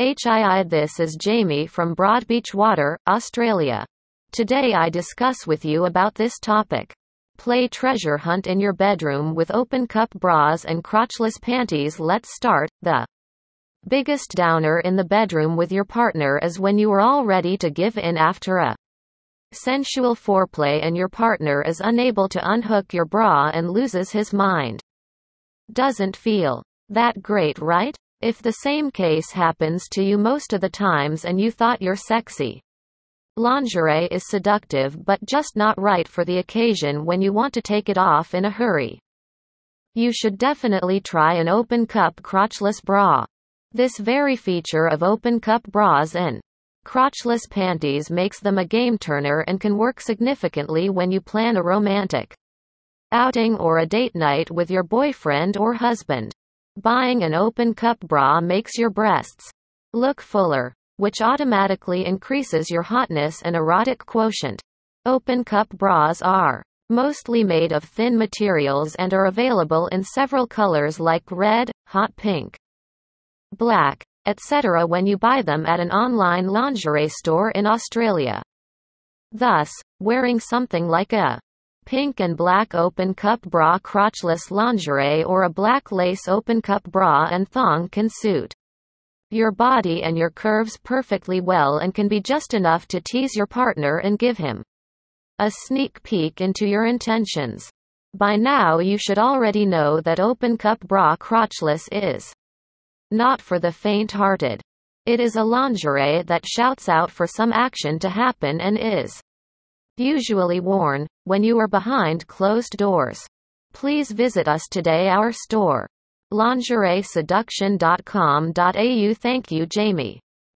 HII This is Jamie from Broadbeach Water, Australia. Today I discuss with you about this topic. Play treasure hunt in your bedroom with open cup bras and crotchless panties. Let's start. The biggest downer in the bedroom with your partner is when you are all ready to give in after a sensual foreplay and your partner is unable to unhook your bra and loses his mind. Doesn't feel that great, right? If the same case happens to you most of the times and you thought you're sexy, lingerie is seductive but just not right for the occasion when you want to take it off in a hurry. You should definitely try an open cup crotchless bra. This very feature of open cup bras and crotchless panties makes them a game turner and can work significantly when you plan a romantic outing or a date night with your boyfriend or husband. Buying an open cup bra makes your breasts look fuller, which automatically increases your hotness and erotic quotient. Open cup bras are mostly made of thin materials and are available in several colors like red, hot pink, black, etc. when you buy them at an online lingerie store in Australia. Thus, wearing something like a pink and black open cup bra crotchless lingerie or a black lace open cup bra and thong can suit your body and your curves perfectly well and can be just enough to tease your partner and give him a sneak peek into your intentions. By now you should already know that open cup bra crotchless is not for the faint-hearted. It is a lingerie that shouts out for some action to happen and is usually worn when you are behind closed doors. Please visit us today our store. Lingerieseduction.com.au Thank you Jamie